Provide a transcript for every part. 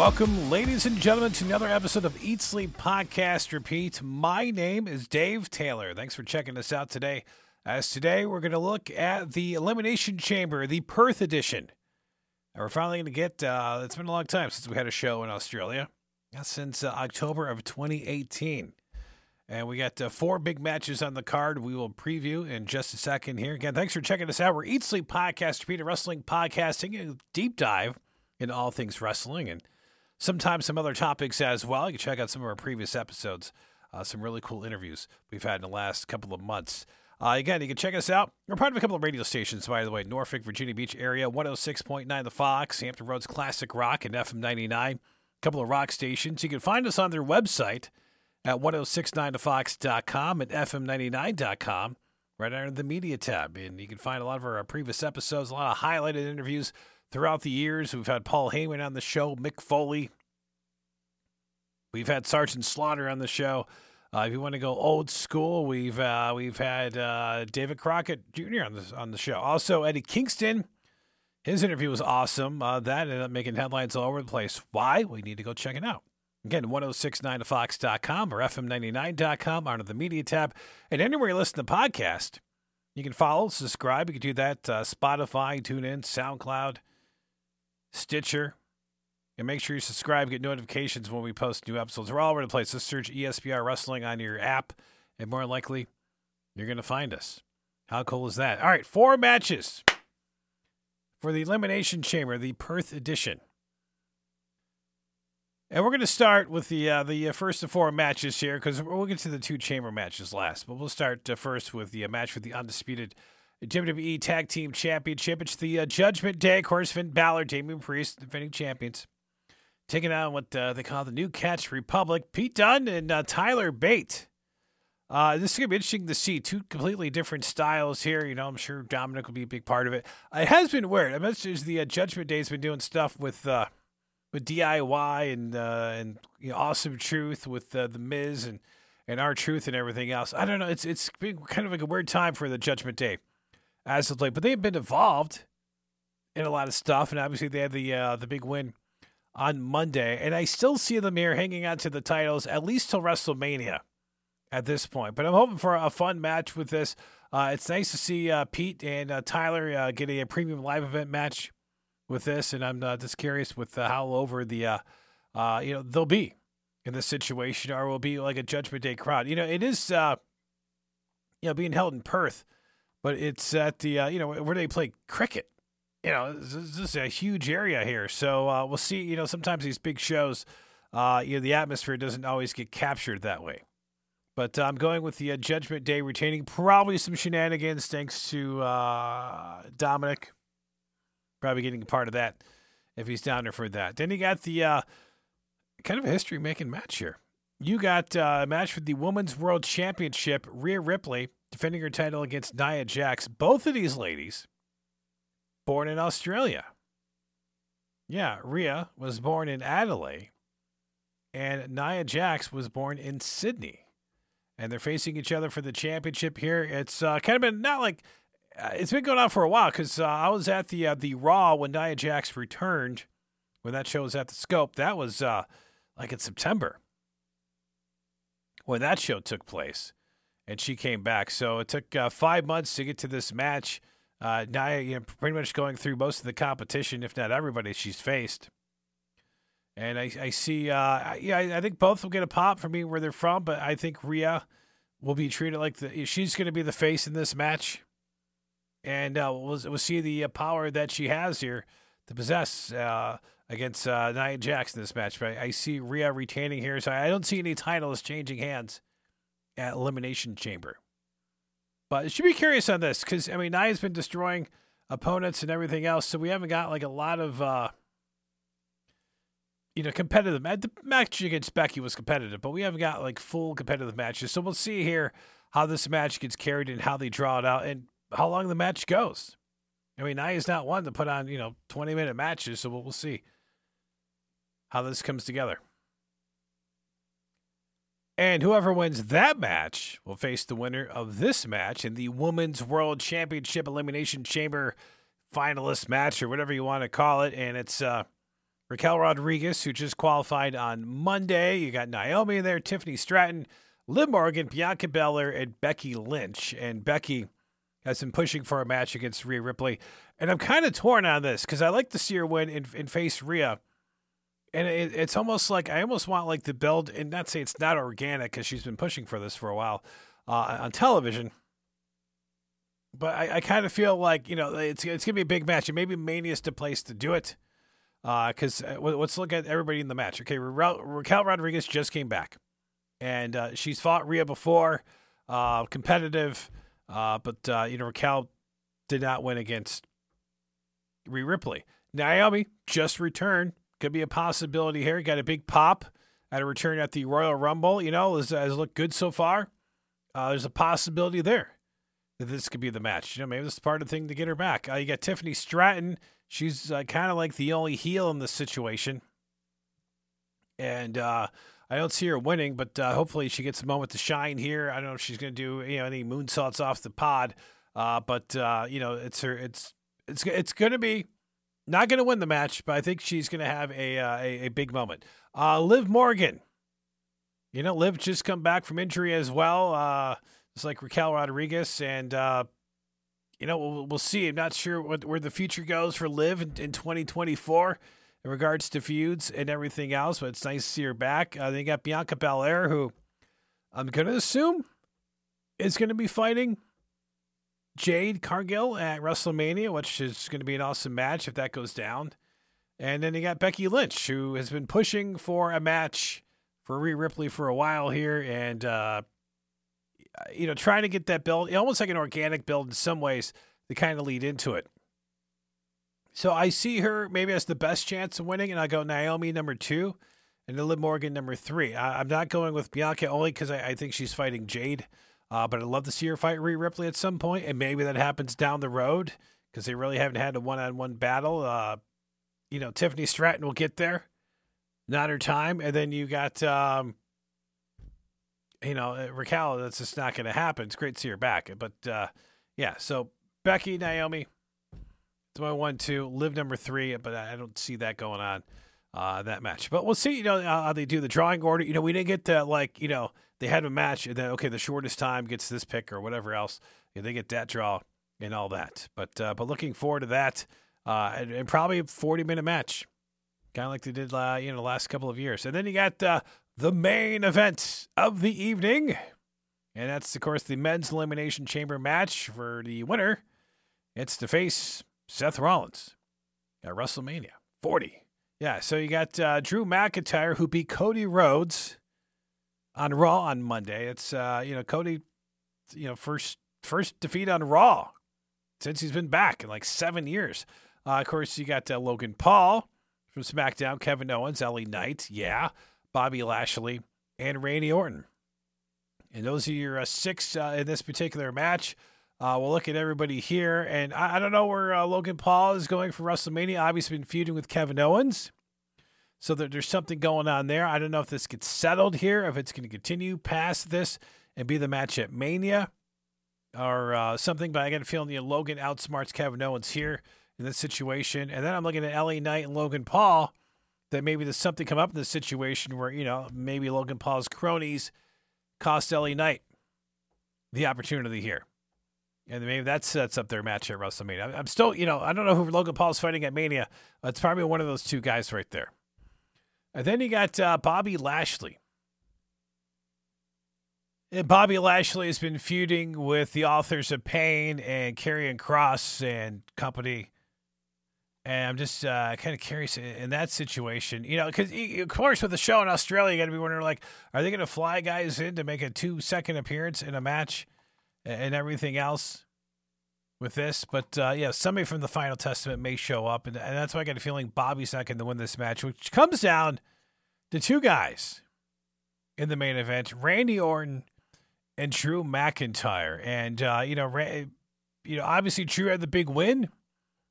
Welcome, ladies and gentlemen, to another episode of Eat Sleep Podcast Repeat. My name is Dave Taylor. Thanks for checking us out today. As today, we're going to look at the Elimination Chamber, the Perth edition. And we're finally going to get, uh, it's been a long time since we had a show in Australia, since uh, October of 2018. And we got uh, four big matches on the card. We will preview in just a second here. Again, thanks for checking us out. We're Eat Sleep Podcast, Repeat a Wrestling Podcasting, a deep dive in all things wrestling and sometimes some other topics as well. You can check out some of our previous episodes, uh, some really cool interviews we've had in the last couple of months. Uh, again, you can check us out. We're part of a couple of radio stations, by the way Norfolk, Virginia Beach area, 106.9 The Fox, Hampton Roads Classic Rock, and FM 99. A couple of rock stations. You can find us on their website at 1069thefox.com and fm99.com right under the media tab. And you can find a lot of our previous episodes, a lot of highlighted interviews throughout the years. We've had Paul Heyman on the show, Mick Foley. We've had Sergeant Slaughter on the show. Uh, if you want to go old school, we've uh, we've had uh, David Crockett Jr. on the on the show. Also, Eddie Kingston. His interview was awesome. Uh, that ended up making headlines all over the place. Why? We need to go check it out. Again, 1069thefox.com or fm99.com under the media tab. And anywhere you listen to the podcast, you can follow, subscribe. You can do that uh, Spotify, TuneIn, SoundCloud, Stitcher. And make sure you subscribe, get notifications when we post new episodes. We're all over the place. Just search ESPR Wrestling on your app, and more likely, you're going to find us. How cool is that? All right, four matches for the Elimination Chamber, the Perth edition. And we're going to start with the uh, the uh, first of four matches here because we'll get to the two chamber matches last. But we'll start uh, first with the uh, match for the undisputed WWE Tag Team Championship. It's the uh, Judgment Day. Of course, Finn Balor, Damian Priest, defending champions, taking on what uh, they call the New Catch Republic. Pete Dunne and Tyler Bate. this is going to be interesting to see two completely different styles here. You know, I'm sure Dominik will be a big part of it. it has been weird. I mentioned the Judgment Day has been doing stuff with with DIY and uh, and you know, awesome truth with uh, the Miz and and R-Truth and everything else. I don't know. It's it's been kind of like a weird time for the Judgment Day as of late, but they've been involved in a lot of stuff, and obviously they had the uh, the big win on Monday, and I still see them here hanging on to the titles at least till WrestleMania at this point. But I'm hoping for a fun match with this. Uh, it's nice to see uh, Pete and uh, Tyler uh, getting a premium live event match with this, and I'm uh, just curious with uh, how over the you know they'll be in this situation, or will be like a Judgment Day crowd. You know, it is you know being held in Perth, but it's at the uh, you know where they play cricket. You know, this is a huge area here, so uh, we'll see. You know, sometimes these big shows, uh, you know, the atmosphere doesn't always get captured that way. But uh, I'm going with the uh, Judgment Day retaining probably some shenanigans thanks to uh, Dominik probably getting a part of that if he's down there for that. Then you got the kind of a history making match here. You got a match for the Women's World Championship. Rhea Ripley defending her title against Nia Jax. Both of these ladies born in Australia. Yeah, Rhea was born in Adelaide, and Nia Jax was born in Sydney. And they're facing each other for the championship here. It's uh, kind of been not like uh, it's been going on for a while because uh, I was at the uh, the Raw when Nia Jax returned, when that show was at the Scope. That was uh, like in September when that show took place, and she came back. So it took uh, five months to get to this match. Uh, Nia, you know, pretty much going through most of the competition, if not everybody she's faced. And I, I see, yeah, I, I think both will get a pop for me where they're from, but I think Rhea will be treated like the she's going to be the face in this match and uh, we'll, we'll see the uh, power that she has here to possess uh, against uh, Nia in this match. But I, I see Rhea retaining here, so I don't see any titles changing hands At elimination Chamber. But you should be curious on this because I mean Nia's been destroying opponents and everything else, so we haven't got like a lot of uh, you know competitive. The match against Becky was competitive, but we haven't got like full competitive matches. So we'll see here how this match gets carried and how they draw it out. And how long the match goes. I mean, Nia's not one to put on, you know, 20 minute matches, so we'll, we'll see how this comes together. And whoever wins that match will face the winner of this match in the Women's World Championship Elimination Chamber finalist match, or whatever you want to call it. And it's uh, Raquel Rodriguez, who just qualified on Monday. You got Naomi in there, Tiffany Stratton, Liv Morgan, Bianca Belair, and Becky Lynch. And Becky has been pushing for a match against Rhea Ripley. And I'm kind of torn on this because I like to see her win and, and face Rhea. And it, it's almost like I almost want like the build, and not say it's not organic because she's been pushing for this for a while uh, on television. But I, I kind of feel like you know it's it's gonna be a big match, and maybe Mania's the place to do it. Because uh, uh let's look at everybody in the match. Okay, Ra- Raquel Rodriguez just came back, and uh, she's fought Rhea before, uh, competitive, uh, but you know Raquel did not win against Rhea Ripley. Naomi just returned, could be a possibility here. Got a big pop at a return at the Royal Rumble. You know, has, has looked good so far. there's a possibility there that this could be the match. You know, maybe this is part of the thing to get her back. you got Tiffany Stratton She's uh, kind of like the only heel in this situation. And uh, I don't see her winning, but uh, hopefully she gets a moment to shine here. I don't know if she's going to do you know any moonsaults off the pod, uh, but uh, you know it's her. It's it's it's going to be not going to win the match, but I think she's going to have a, uh, a, a big moment. Liv Morgan, you know, Liv just come back from injury as well. it's like Raquel Rodriguez, and you know, we'll, we'll see. I'm not sure what, where the future goes for Liv in, in 2024 in regards to feuds and everything else, but it's nice to see her back. Uh, they got Bianca Belair, who I'm going to assume is going to be fighting Jade Cargill at WrestleMania, which is going to be an awesome match if that goes down. And then you got Becky Lynch, who has been pushing for a match for Rhea Ripley for a while here, and uh, you know, trying to get that build, almost like an organic build in some ways to kind of lead into it. So I see her maybe as the best chance of winning, and I go Naomi number two, and then Liv Morgan number three. I, am not going with Bianca only because I, I, think she's fighting Jade, uh, but I'd love to see her fight Rhea Ripley at some point, and maybe that happens down the road because they really haven't had a one-on-one battle. Uh, you know, Tiffany Stratton will get there, not her time, and then you got um, you know, uh, Raquel, that's just not going to happen. It's great to see her back. But uh, yeah, so Becky, Naomi, it's my one, two, Liv number three, but I don't see that going on uh, that match. But we'll see, you know, how they do the drawing order. You know, we didn't get the, like, you know, they had a match and then, okay, the shortest time gets this pick or whatever else. You know, they get that draw and all that. But, uh, but looking forward to that uh, and, and probably a 40 minute match kind of like they did, uh, you know, the last couple of years. And then you got uh, the main event of the evening. And that's, of course, the men's elimination chamber match for the winner. It's to face Seth Rollins at WrestleMania 40. Yeah, so you got uh, Drew McIntyre who beat Cody Rhodes on Raw on Monday. It's uh, you know Cody, you know first first defeat on Raw since he's been back in like seven years. Uh, of course, you got uh, Logan Paul from SmackDown, Kevin Owens, LA Knight, yeah, Bobby Lashley, and Randy Orton. And those are your uh, six uh, in this particular match. Uh, we'll look at everybody here. And I, I don't know where uh, Logan Paul is going for WrestleMania. Obviously, been feuding with Kevin Owens. So that there's something going on there. I don't know if this gets settled here, if it's going to continue past this and be the match at Mania or uh, something. But I got a feeling you know, Logan outsmarts Kevin Owens here in this situation. And then I'm looking at LA Knight and Logan Paul that maybe there's something come up in this situation where, you know, maybe Logan Paul's cronies cost LA Knight the opportunity here. And maybe that sets up their match at WrestleMania. I'm still, you know, I don't know who Logan Paul's fighting at Mania. It's probably one of those two guys right there. And then you got uh, Bobby Lashley. And Bobby Lashley has been feuding with the authors of Pain and Karrion Kross and company and I'm just uh, kind of curious in that situation, you know, because of course with the show in Australia, you got to be wondering like, are they going to fly guys in to make a two second appearance in a match and everything else with this? But uh, yeah, somebody from the Final Testament may show up, and, and that's why I got a feeling Bobby's not going to win this match, which comes down to two guys in the main event: Randy Orton and Drew McIntyre. And uh, you know, Ra- you know, obviously Drew had the big win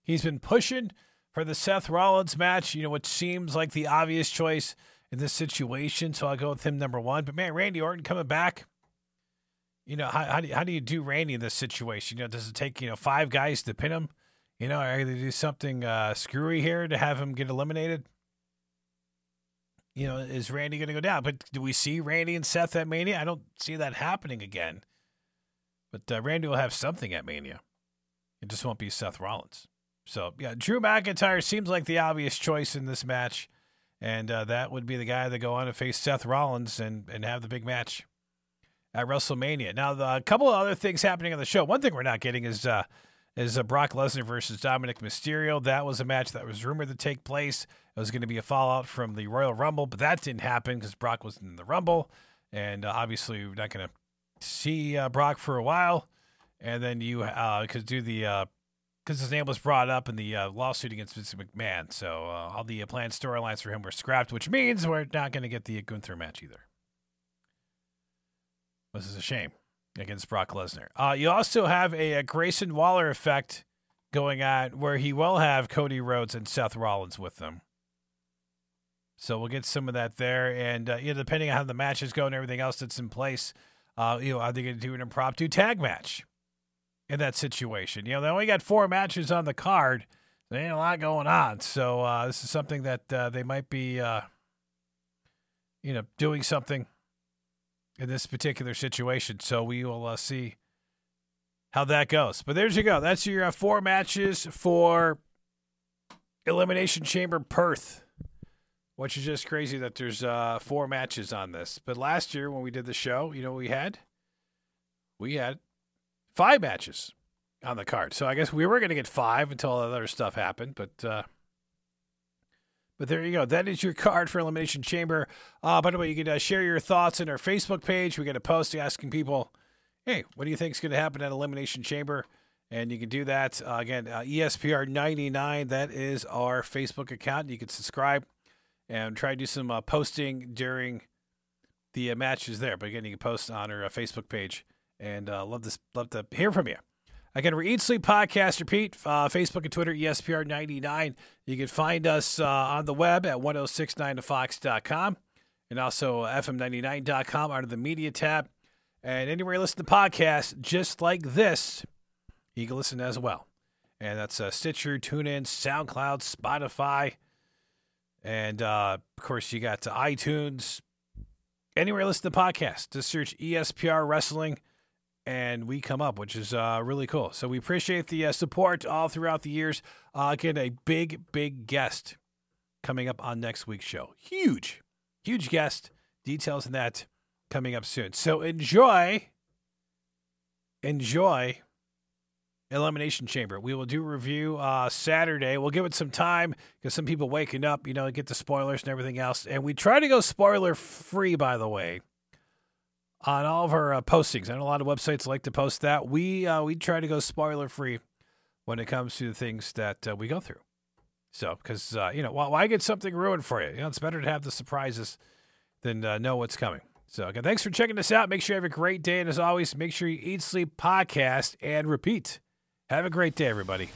He's been pushing for the Seth Rollins match, you know, which seems like the obvious choice in this situation. So I'll go with him number one. But man, Randy Orton coming back. You know, how, how, do, you, how do you do Randy in this situation? You know, does it take, you know, five guys to pin him? You know, are they do something uh, screwy here to have him get eliminated? you know, is Randy going to go down? But do we see Randy and Seth at Mania? I don't see that happening again. But uh, Randy will have something at Mania. It just won't be Seth Rollins. So, yeah, Drew McIntyre seems like the obvious choice in this match. And uh, that would be the guy that go on to face Seth Rollins and, and have the big match at WrestleMania. Now, the, a couple of other things happening on the show. One thing we're not getting is uh, is uh, Brock Lesnar versus Dominik Mysterio. That was a match that was rumored to take place. It was going to be a fallout from the Royal Rumble, but that didn't happen because Brock was in the Rumble, and uh, obviously we're not going to see uh, Brock for a while. And then you uh, do the because uh, his name was brought up in the uh, lawsuit against Vince McMahon, so all the planned storylines for him were scrapped, which means we're not going to get the Gunther match either. This is a shame against Brock Lesnar. Uh, you also have a, a, Grayson Waller effect going on where he will have Cody Rhodes and Seth Rollins with them. So we'll get some of that there. And, uh, you know, depending on how the matches go and everything else that's in place, uh, you know, are they going to do an impromptu tag match in that situation? You know, they only got four matches on the card. There ain't a lot going on. So uh, this is something that uh, they might be, uh, you know, doing something – in this particular situation. So we will uh, see how that goes. But there's you go. That's your uh, four matches for Elimination Chamber Perth, which is just crazy that there's uh, four matches on this. But last year when we did the show, you know what we had? We had five matches on the card. So I guess we were going to get five until other stuff happened. But uh, but there you go. That is your card for Elimination Chamber. Uh, by the way, you can uh, share your thoughts in our Facebook page. We got a post asking people, hey, what do you think is going to happen at Elimination Chamber? And you can do that. Uh, again, uh, ESPR99, that is our Facebook account. You can subscribe and try to do some uh, posting during the uh, matches there. But again, you can post on our Facebook page. And love this, love to hear from you. Again, we're Eat Sleep Podcast Repeat, uh, Facebook and Twitter, ESPR99. You can find us uh, on the web at 1069thefox.com and also FM99.com under the media tab. And anywhere you listen to podcasts just like this, you can listen as well. And that's uh, Stitcher, TuneIn, SoundCloud, Spotify. And uh, of course, you got to iTunes. Anywhere you listen to podcasts, just search ESPR Wrestling and we come up, which is uh, really cool. So we appreciate the uh, support all throughout the years. Uh, again, a big, big guest coming up on next week's show. Huge, huge guest. Details on that coming up soon. So enjoy, enjoy Elimination Chamber. We will do a review uh, Saturday. We'll give it some time because some people waking up, you know, get the spoilers and everything else. And we try to go spoiler free, by the way on all of our uh, postings. I know a lot of websites like to post that. We uh, we try to go spoiler free when it comes to the things that uh, we go through. So, because uh, you know, why, why, get something ruined for you? You know, it's better to have the surprises than uh, know what's coming. So, again, thanks for checking us out. Make sure you have a great day, and as always, make sure you eat, sleep, podcast, and repeat. Have a great day, everybody.